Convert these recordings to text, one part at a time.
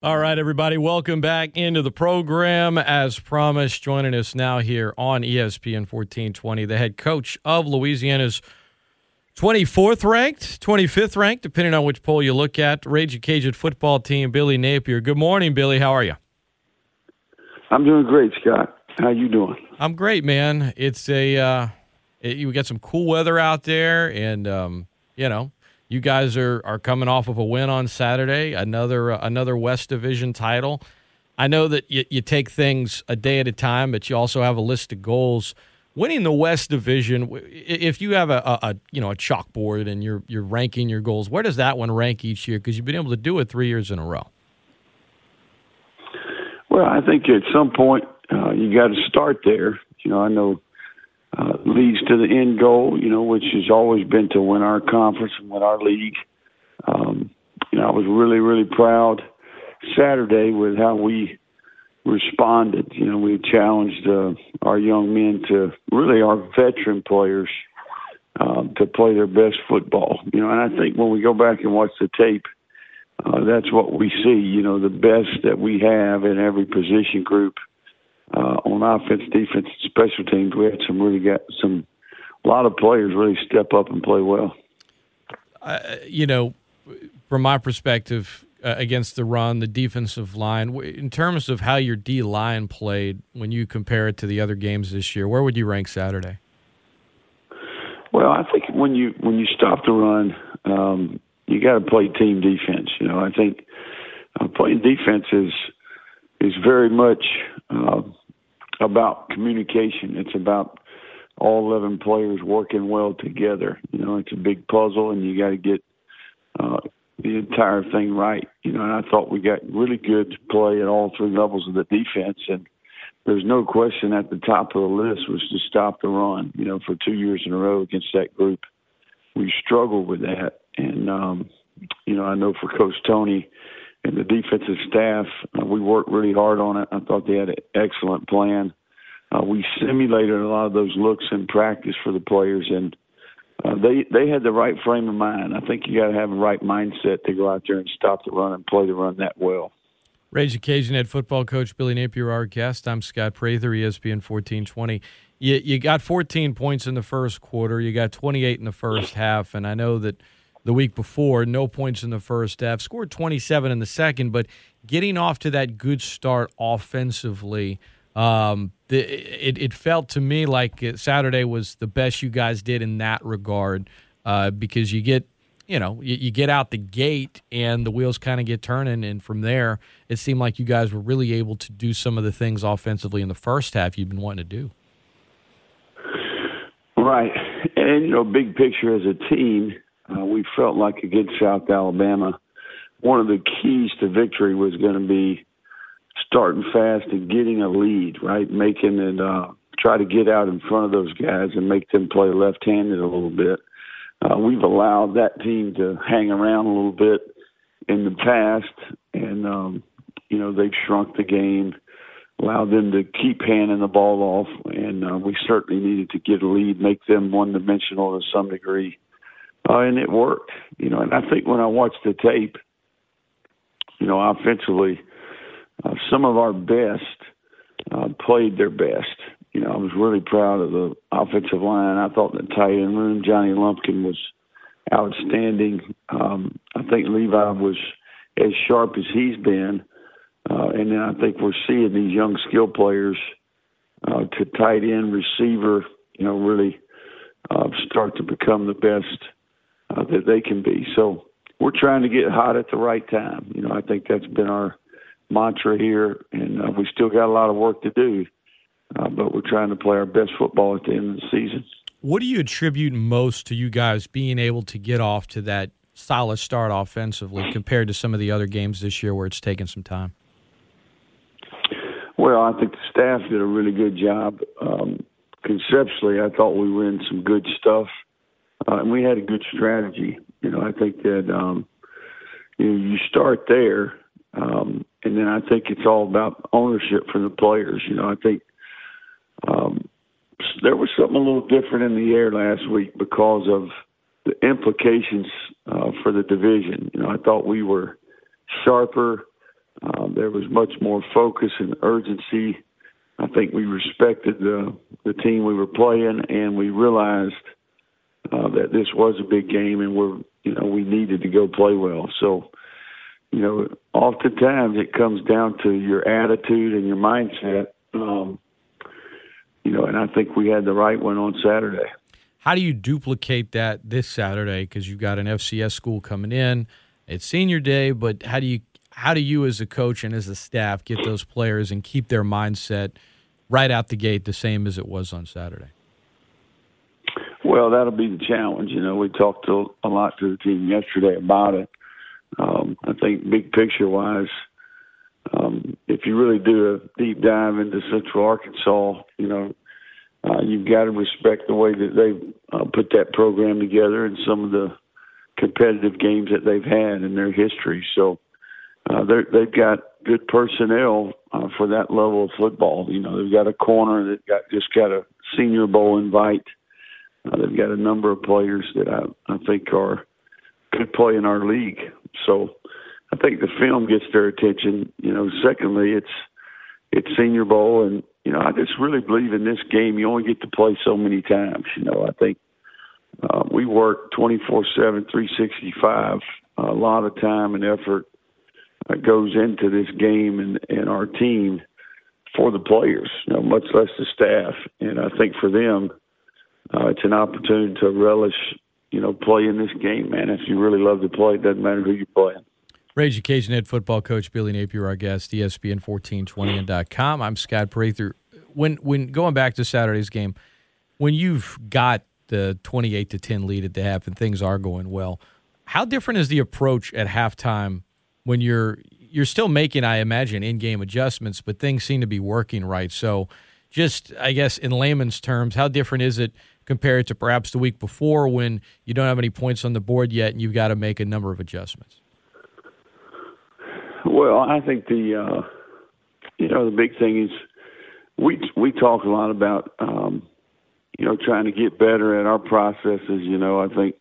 All right, everybody, welcome back into the program. As promised, joining us now here on ESPN 1420, the head coach of Louisiana's 24th ranked, 25th ranked, depending on which poll you look at, Ragin' Cajun football team, Billy Napier. Good morning, Billy. How are you? I'm doing great, Scott. How you doing? I'm great, man. It's a uh, it, we got some cool weather out there, and um, you know, you guys are are coming off of a win on Saturday, another uh, another West Division title. I know that you, you take things a day at a time, but you also have a list of goals. Winning the West Division, if you have a, a, a you know a chalkboard and you're you're ranking your goals, where does that one rank each year? Because you've been able to do it three years in a row. Well, I think at some point uh, you got to start there. You know, I know uh, leads to the end goal, you know, which has always been to win our conference and win our league. Um, you know, I was really, really proud Saturday with how we responded. You know, we challenged uh, our young men to really our veteran players um, to play their best football. You know, and I think when we go back and watch the tape, uh, that's what we see. You know, the best that we have in every position group uh, on offense, defense, special teams, we had some really got some a lot of players really step up and play well. Uh, you know, from my perspective, uh, against the run, the defensive line, in terms of how your D line played when you compare it to the other games this year, where would you rank Saturday? Well, I think when you when you stop the run, um, you got to play team defense. You know, I think uh, playing defense is is very much uh, about communication. It's about all 11 players working well together. You know, it's a big puzzle, and you got to get uh, the entire thing right. You know, and I thought we got really good play at all three levels of the defense, and there's no question at the top of the list was to stop the run. You know, for two years in a row against that group, we struggled with that, and um, you know, I know for Coach Toney and the defensive staff, uh, we worked really hard on it. I thought they had an excellent plan. Uh, we simulated a lot of those looks in practice for the players, and uh, they they had the right frame of mind. I think you got to have the right mindset to go out there and stop the run and play the run that well. Ragin' Cajun head football coach Billy Napier, our guest. I'm Scott Prather, ESPN 1420. You, you got 14 points in the first quarter. You got 28 in the first half, and I know that – the week before, no points in the first half, scored 27 in the second, but getting off to that good start offensively, um, the, it, it felt to me like Saturday was the best you guys did in that regard uh, because you get you know, you, you, get out the gate and the wheels kind of get turning. And from there, it seemed like you guys were really able to do some of the things offensively in the first half you've been wanting to do. Right. And, you know, big picture as a team, uh, we felt like against South Alabama, one of the keys to victory was going to be starting fast and getting a lead, right? Making it, uh, try to get out in front of those guys and make them play left handed a little bit. Uh, we've allowed that team to hang around a little bit in the past, and, um, you know, they've shrunk the game, allowed them to keep handing the ball off, and uh, we certainly needed to get a lead, make them one dimensional to some degree uh, and it worked. You know, and I think when I watched the tape, you know, offensively, uh, some of our best uh, played their best. You know, I was really proud of the offensive line. I thought the tight end room, Johnny Lumpkin was outstanding. Um, I think Levi was as sharp as he's been. Uh, and then I think we're seeing these young skill players uh, to tight end receiver, you know, really uh, start to become the best uh, that they can be. So we're trying to get hot at the right time. You know, I think that's been our mantra here, and uh, we still got a lot of work to do, uh, but we're trying to play our best football at the end of the season. What do you attribute most to you guys being able to get off to that solid start offensively compared to some of the other games this year where it's taken some time? Well, I think the staff did a really good job. Um, conceptually, I thought we were in some good stuff uh, and we had a good strategy. You know, I think that um, you know, you start there, um, and then I think it's all about ownership for the players. You know, I think um, there was something a little different in the air last week because of the implications uh, for the division. You know, I thought we were sharper. Uh, there was much more focus and urgency. I think we respected the the team we were playing, and we realized uh, that this was a big game, and we're you know we needed to go play well. So, you know, oftentimes it comes down to your attitude and your mindset. Um, you know, and I think we had the right one on Saturday. How do you duplicate that this Saturday? Because you've got an FCS school coming in. It's senior day, but how do you how do you as a coach and as a staff get those players and keep their mindset right out the gate the same as it was on Saturday? Well, that'll be the challenge. You know, we talked to, a lot to the team yesterday about it. Um, I think big picture wise, um, if you really do a deep dive into Central Arkansas, you know, uh, you've got to respect the way that they've uh, put that program together and some of the competitive games that they've had in their history. So uh, they've got good personnel uh, for that level of football. You know, they've got a corner that got just got a Senior Bowl invite. Uh, they've got a number of players that I, I think are could play in our league. So I think the film gets their attention. You know, secondly, it's it's Senior Bowl, and you know, I just really believe in this game. You only get to play so many times. You know, I think uh, we work 24 7, 365. A lot of time and effort uh, goes into this game and, and our team for the players, you know, much less the staff. And I think for them, uh, it's an opportunity to relish, you know, play in this game, man. If you really love to play, it doesn't matter who you're playing. Ragin' Cajun head football coach Billy Napier, our guest, ESPN 1420 and .com. I'm Scott Prather. When when going back to Saturday's game, when you've got the 28 to 10 lead at the half and things are going well, how different is the approach at halftime when you're you're still making, I imagine, in-game adjustments, but things seem to be working right. So, just I guess in layman's terms, how different is it compared to perhaps the week before when you don't have any points on the board yet and you've got to make a number of adjustments? Well, I think the uh, you know the big thing is we we talk a lot about um, you know trying to get better at our processes. You know, I think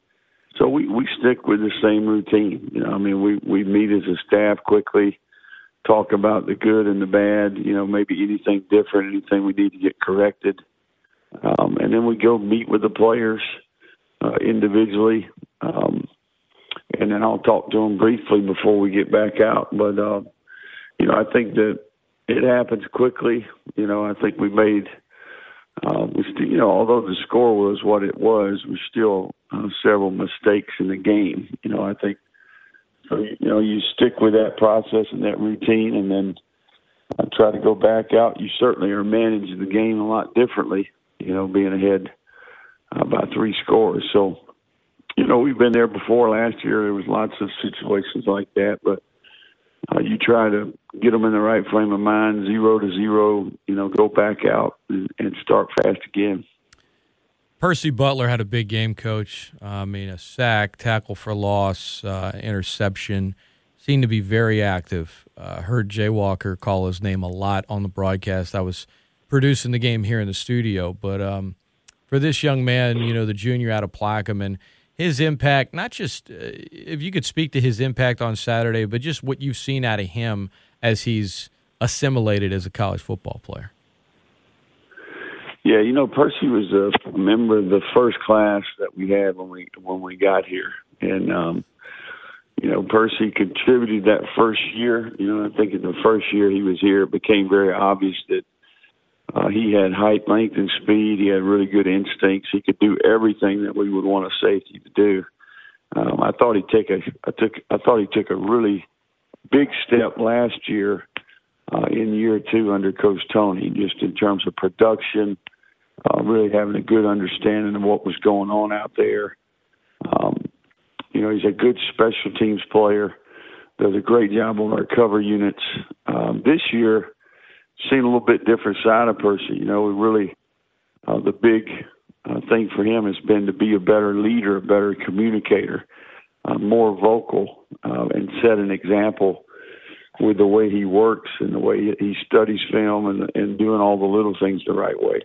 so we we stick with the same routine. You know, I mean, we we meet as a staff quickly, talk about the good and the bad. You know, maybe anything different, anything we need to get corrected, um, and then we go meet with the players uh, individually. Um, and then I'll talk to them briefly before we get back out. But uh, you know, I think that it happens quickly. You know, I think we made uh, we still, you know, although the score was what it was, we still uh, several mistakes in the game. You know, I think so. You know, you stick with that process and that routine, and then uh, try to go back out. You certainly are managing the game a lot differently. You know, being ahead uh, by three scores. So, you know, we've been there before. Last year, there was lots of situations like that, but uh, you try to get them in the right frame of mind, zero to zero, you know, go back out and, and start fast again. Percy Butler had a big game, coach. Uh, I mean, a sack, tackle for loss, uh, interception. Seemed to be very active. Uh, heard Jay Walker call his name a lot on the broadcast. I was producing the game here in the studio, but um, for this young man, you know, the junior out of Plaquemine – his impact, not just uh, if you could speak to his impact on Saturday, but just what you've seen out of him as he's assimilated as a college football player. Yeah, you know, Percy was a member of the first class that we had when we when we got here, and um, you know, Percy contributed that first year. You know, I think in the first year he was here, it became very obvious that uh, he had height, length, and speed. He had really good instincts. He could do everything that we would want a safety to do. Um, I thought he took a I took I thought he took a really big step last year uh, in year two under Coach Toney, just in terms of production, uh, really having a good understanding of what was going on out there. Um, you know, he's a good special teams player. Does a great job on our cover units. Um, this year, seen a little bit different side of Percy. You know, we really uh, the big uh, thing for him has been to be a better leader, a better communicator, uh, more vocal, uh, and set an example with the way he works and the way he studies film and and doing all the little things the right way.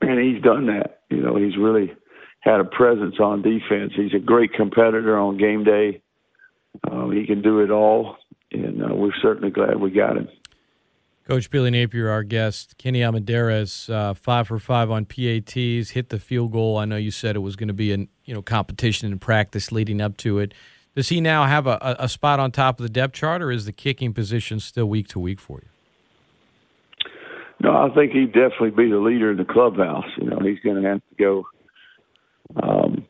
And he's done that. You know, he's really had a presence on defense. He's a great competitor on game day. Uh, he can do it all, and uh, we're certainly glad we got him. Coach Billy Napier, our guest, Kenny Almendares, uh, five for five on PATs, hit the field goal. I know you said it was going to be a you know competition in practice leading up to it. Does he now have a, a spot on top of the depth chart, or is the kicking position still week to week for you? No, I think he'd definitely be the leader in the clubhouse. You know, he's going to have to go, um,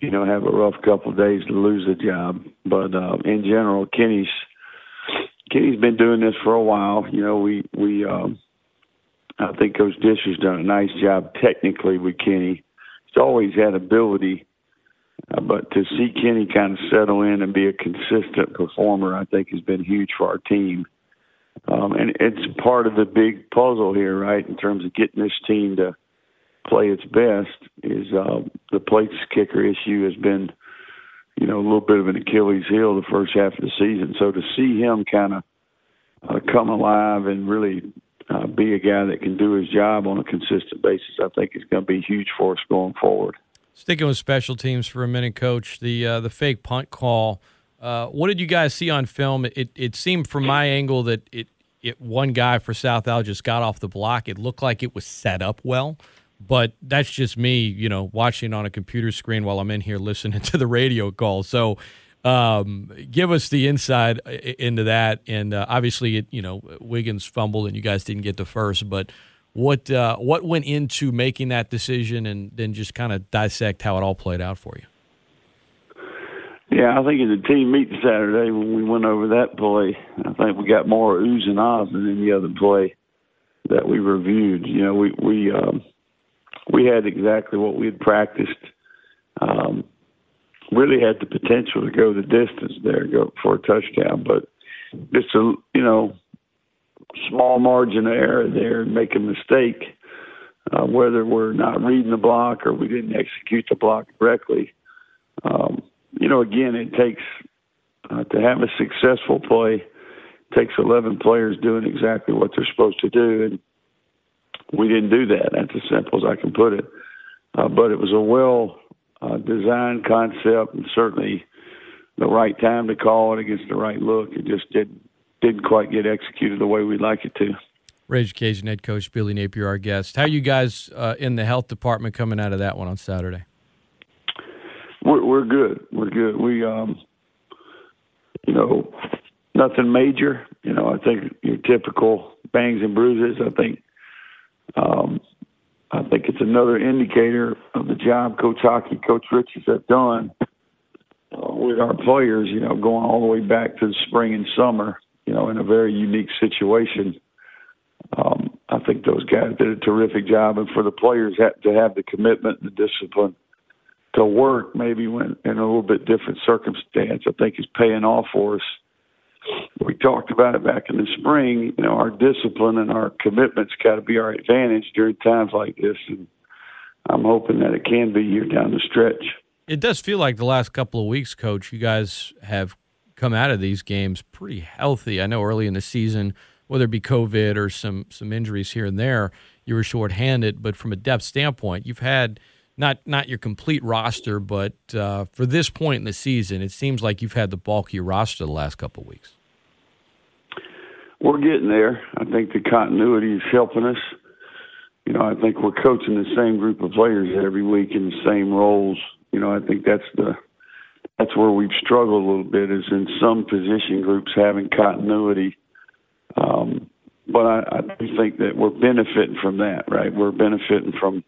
you know, have a rough couple of days to lose the job. But uh, in general, Kenny's Kenny's been doing this for a while. You know, we we um, I think Coach Dish has done a nice job technically with Kenny. He's always had ability, uh, but to see Kenny kind of settle in and be a consistent performer, I think has been huge for our team. Um, and it's part of the big puzzle here, right? In terms of getting this team to play its best, is uh, the place kicker issue has been, you know, a little bit of an Achilles heel the first half of the season. So to see him kind of uh, come alive and really uh, be a guy that can do his job on a consistent basis, I think is going to be huge for us going forward. Sticking with special teams for a minute, Coach, the uh, the fake punt call uh, what did you guys see on film? It it seemed from my angle that it it one guy for South Al just got off the block. It looked like it was set up well, but that's just me, you know, watching on a computer screen while I'm in here listening to the radio call. So, um, give us the inside into that. And uh, obviously, it, you know, Wiggins fumbled and you guys didn't get the first, but what uh, what went into making that decision, and then just kind of dissect how it all played out for you. Yeah, I think in the team meeting Saturday when we went over that play, I think we got more oohs and ahs than any other play that we reviewed. You know, we we um, we had exactly what we had practiced. Um, really had the potential to go the distance there, go for a touchdown, but just a you know small margin of error there and make a mistake, uh, whether we're not reading the block or we didn't execute the block correctly. Um, you know, again, it takes uh, to have a successful play. Takes 11 players doing exactly what they're supposed to do, and we didn't do that. That's as simple as I can put it. Uh, but it was a well uh, designed concept, and certainly the right time to call it against the right look. It just didn't didn't quite get executed the way we'd like it to. Ragin' Cajun head coach Billy Napier, our guest. How you guys uh, in the health department coming out of that one on Saturday? We're we're good. We're good. We um, you know, nothing major. You know, I think your typical bangs and bruises. I think um, I think it's another indicator of the job Coach Hocke, Coach Richards have done uh, with our players. You know, going all the way back to the spring and summer. You know, in a very unique situation. Um, I think those guys did a terrific job, and for the players to have the commitment and the discipline to work maybe when in a little bit different circumstance, I think is paying off for us. We talked about it back in the spring. You know, our discipline and our commitments got to be our advantage during times like this, and I'm hoping that it can be here down the stretch. It does feel like the last couple of weeks, Coach. You guys have come out of these games pretty healthy. I know early in the season, whether it be COVID or some some injuries here and there, you were shorthanded. But from a depth standpoint, you've had not not your complete roster, but uh, for this point in the season, it seems like you've had the bulk of your roster the last couple of weeks. We're getting there. I think the continuity is helping us. You know, I think we're coaching the same group of players every week in the same roles. You know, I think that's the that's where we've struggled a little bit is in some position groups having continuity. Um, but I, I think that we're benefiting from that, right? We're benefiting from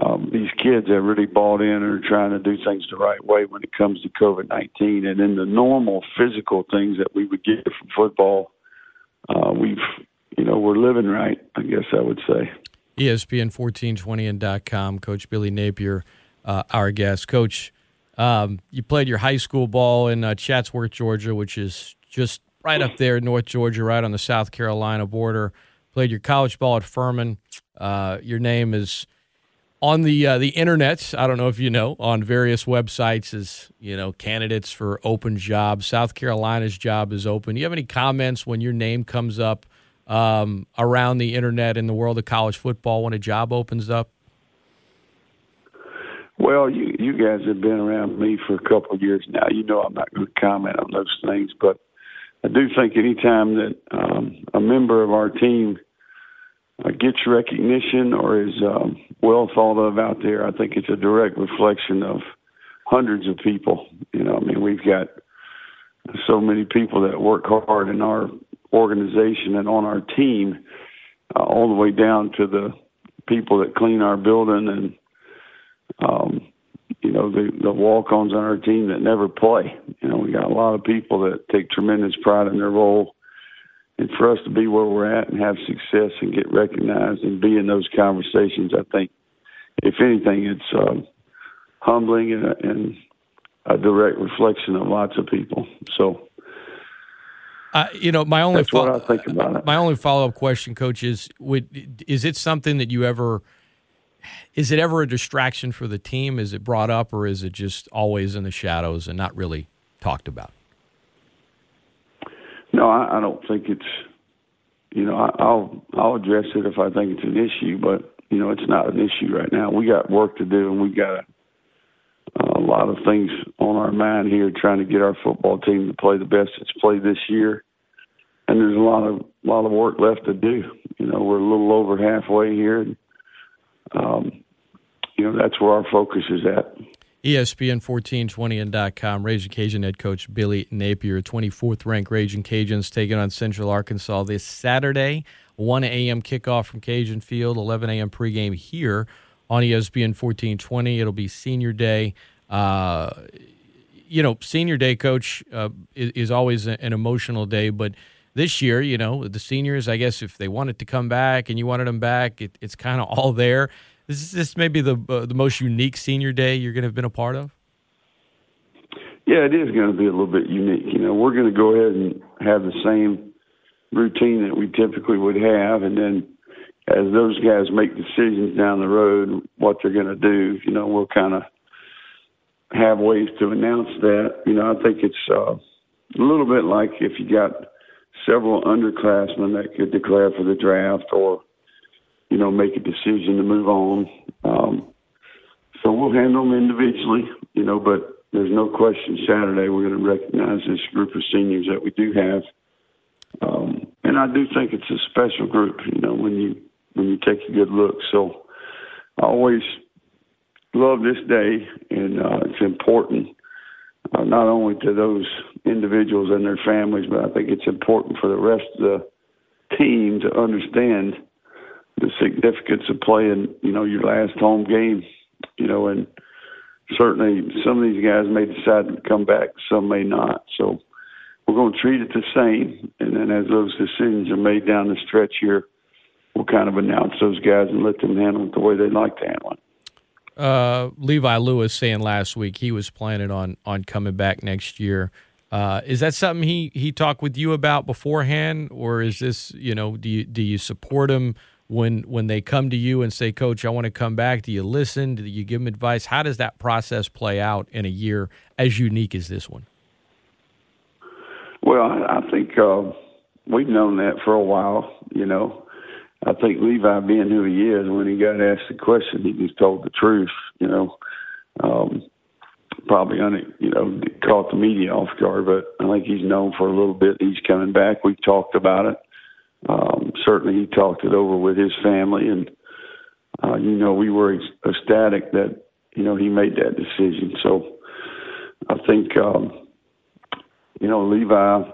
um, these kids have really bought in and are trying to do things the right way when it comes to COVID 19. And in the normal physical things that we would get from football, uh, we've, you know, we're living right, I guess I would say. ESPN 1420 and .com, Coach Billy Napier, uh, our guest. Coach, um, you played your high school ball in uh, Chatsworth, Georgia, which is just right up there in North Georgia, right on the South Carolina border. Played your college ball at Furman. Uh, your name is on the uh, the internet. I don't know if you know on various websites as you know candidates for open jobs. South Carolina's job is open. Do you have any comments when your name comes up um, around the internet in the world of college football when a job opens up? Well, you you guys have been around me for a couple of years now. You know I'm not going to comment on those things, but I do think anytime that um, a member of our team uh, gets recognition or is um, well thought of out there, I think it's a direct reflection of hundreds of people. You know, I mean, we've got so many people that work hard in our organization and on our team, uh, all the way down to the people that clean our building and um, you know the the walk-ons on our team that never play. You know, we got a lot of people that take tremendous pride in their role, and for us to be where we're at and have success and get recognized and be in those conversations, I think, if anything, it's um, humbling and, and a direct reflection of lots of people. So. Uh, you know, my only fo- My only follow up question, Coach, is: would, is it something that you ever is it ever a distraction for the team? Is it brought up, or is it just always in the shadows and not really talked about? No, I, I don't think it's. You know, I, I'll I'll address it if I think it's an issue, but you know, it's not an issue right now. We got work to do, and we got a, a lot of things on our mind here, trying to get our football team to play the best it's played this year. And there's a lot of lot of work left to do. You know, we're a little over halfway here. And, um, you know, that's where our focus is at. ESPN 1420 and .com. Raging Cajun head coach Billy Napier, 24th ranked Raging Cajuns taking on Central Arkansas this Saturday, 1 a.m. kickoff from Cajun Field, 11 a.m. pregame here on ESPN 1420. It'll be senior day. Uh, you know, senior day, coach, uh, is, is, always an emotional day, but this year, you know, the seniors, I guess, if they wanted to come back and you wanted them back, it, it's kind of all there. Is this maybe the uh, the most unique senior day you're going to have been a part of? Yeah, it is going to be a little bit unique. You know, we're going to go ahead and have the same routine that we typically would have, and then as those guys make decisions down the road, what they're going to do, you know, we'll kind of have ways to announce that. You know, I think it's uh, a little bit like if you got several underclassmen that could declare for the draft or, you know, make a decision to move on. Um, so we'll handle them individually, you know, but there's no question Saturday we're going to recognize this group of seniors that we do have. Um, and I do think it's a special group, you know, when you when you take a good look. So I always love this day, and uh, it's important uh, not only to those individuals and their families, but I think it's important for the rest of the team to understand the significance of playing, you know, your last home game, you know, and certainly some of these guys may decide to come back, some may not. So we're going to treat it the same, and then as those decisions are made down the stretch here, we'll kind of announce those guys and let them handle it the way they like to handle it uh, Levi Lewis saying last week he was planning on on coming back next year. Uh, is that something he he talked with you about beforehand, or is this you know do you do you support him when when they come to you and say, Coach, I want to come back? Do you listen? Do you give them advice? How does that process play out in a year as unique as this one? Well, I think uh, we've known that for a while. You know, I think Levi, being who he is, when he got asked the question, he just told the truth. You know, um, probably you know caught the media off guard, but I think he's known for a little bit. He's coming back. We've talked about it. Um, certainly, he talked it over with his family, and uh, you know we were ecstatic that you know he made that decision. So I think um, you know Levi.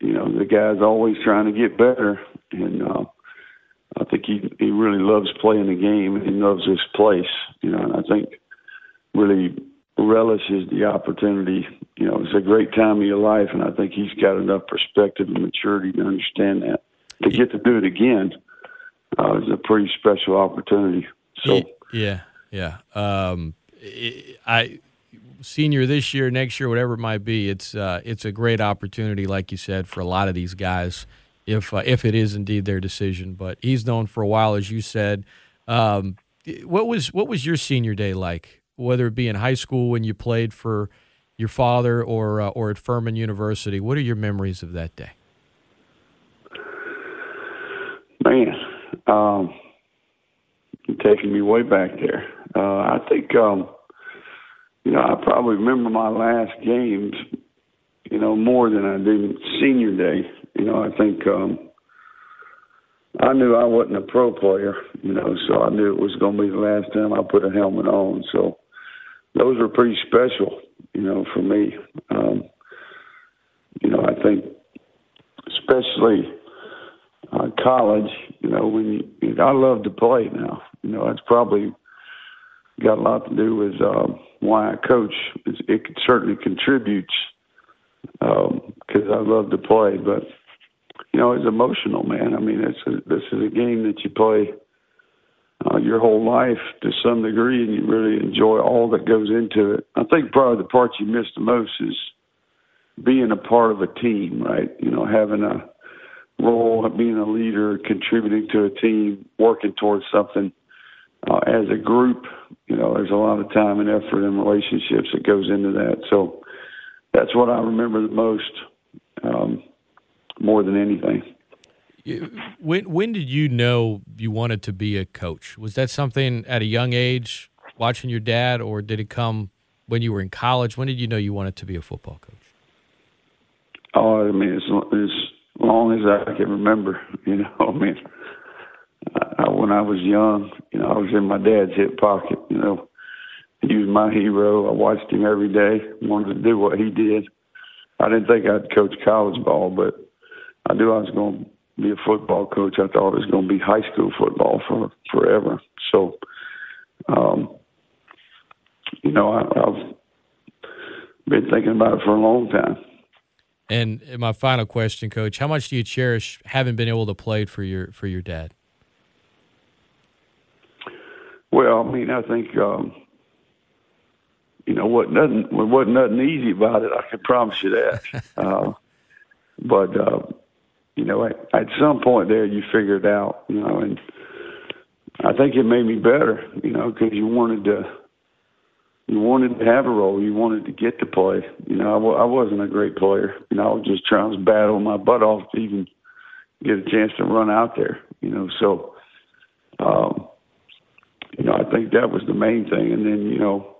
You know the guy's always trying to get better, and uh, I think he he really loves playing the game and he loves this place, you know, and I think really relishes the opportunity. You know, it's a great time of your life, and I think he's got enough perspective and maturity to understand that. To get to do it again uh, is a pretty special opportunity. So yeah, yeah. Um, I senior this year, next year, whatever it might be, it's uh, it's a great opportunity, like you said, for a lot of these guys if uh, if it is indeed their decision. But he's known for a while, as you said. Um, what was what was your senior day like? Whether it be in high school when you played for your father or uh, or at Furman University, what are your memories of that day? Man, um, taking me way back there. Uh, I think um, you know I probably remember my last games you know, more than I do senior day. You know, I think um, I knew I wasn't a pro player, you know, so I knew it was going to be the last time I put a helmet on. So those were pretty special, you know, for me. Um, you know, I think especially uh, college, you know, when you, I love to play now. You know, that's probably got a lot to do with uh, why I coach. It, it certainly contributes because um, I love to play, but you know, it's emotional, man. I mean, it's a, this is a game that you play uh, your whole life to some degree, and you really enjoy all that goes into it. I think probably the part you miss the most is being a part of a team, right? You know, having a role, being a leader, contributing to a team, working towards something uh, as a group. You know, there's a lot of time and effort and relationships that goes into that. So that's what I remember the most, um, more than anything. When when did you know you wanted to be a coach? Was that something at a young age, watching your dad, or did it come when you were in college? When did you know you wanted to be a football coach? Oh, I mean, as, as long as I can remember, you know. I mean, I, when I was young, you know, I was in my dad's hip pocket. You know, he was my hero. I watched him every day. Wanted to do what he did. I didn't think I'd coach college ball, but I knew I was going to be a football coach. I thought it was going to be high school football for forever. So, um, you know, I, I've been thinking about it for a long time. And my final question, Coach: How much do you cherish having been able to play for your for your dad? Well, I mean, I think um, you know what nothing what wasn't nothing easy about it. I can promise you that. uh, but uh, you know, at, at some point there, you figure it out. You know, and I think it made me better. You know, because you wanted to you wanted to have a role. You wanted to get to play. You know, I w- I wasn't a great player. You know, I was just trying to battle my butt off to even get a chance to run out there. You know, so um, you know, I think that was the main thing. And then you know,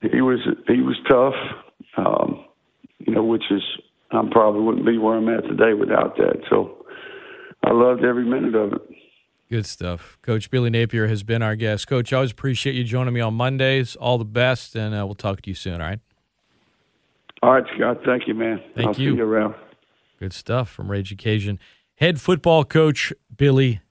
he was he was tough. Um, you know, which is I probably wouldn't be where I'm at today without that. So I loved every minute of it. Good stuff. Coach Billy Napier has been our guest. Coach, I always appreciate you joining me on Mondays. All the best, and uh, we'll talk to you soon, all right? All right, Scott. Thank you, man. Thank I'll you. See you around. Good stuff from Ragin' Cajun. Head football coach Billy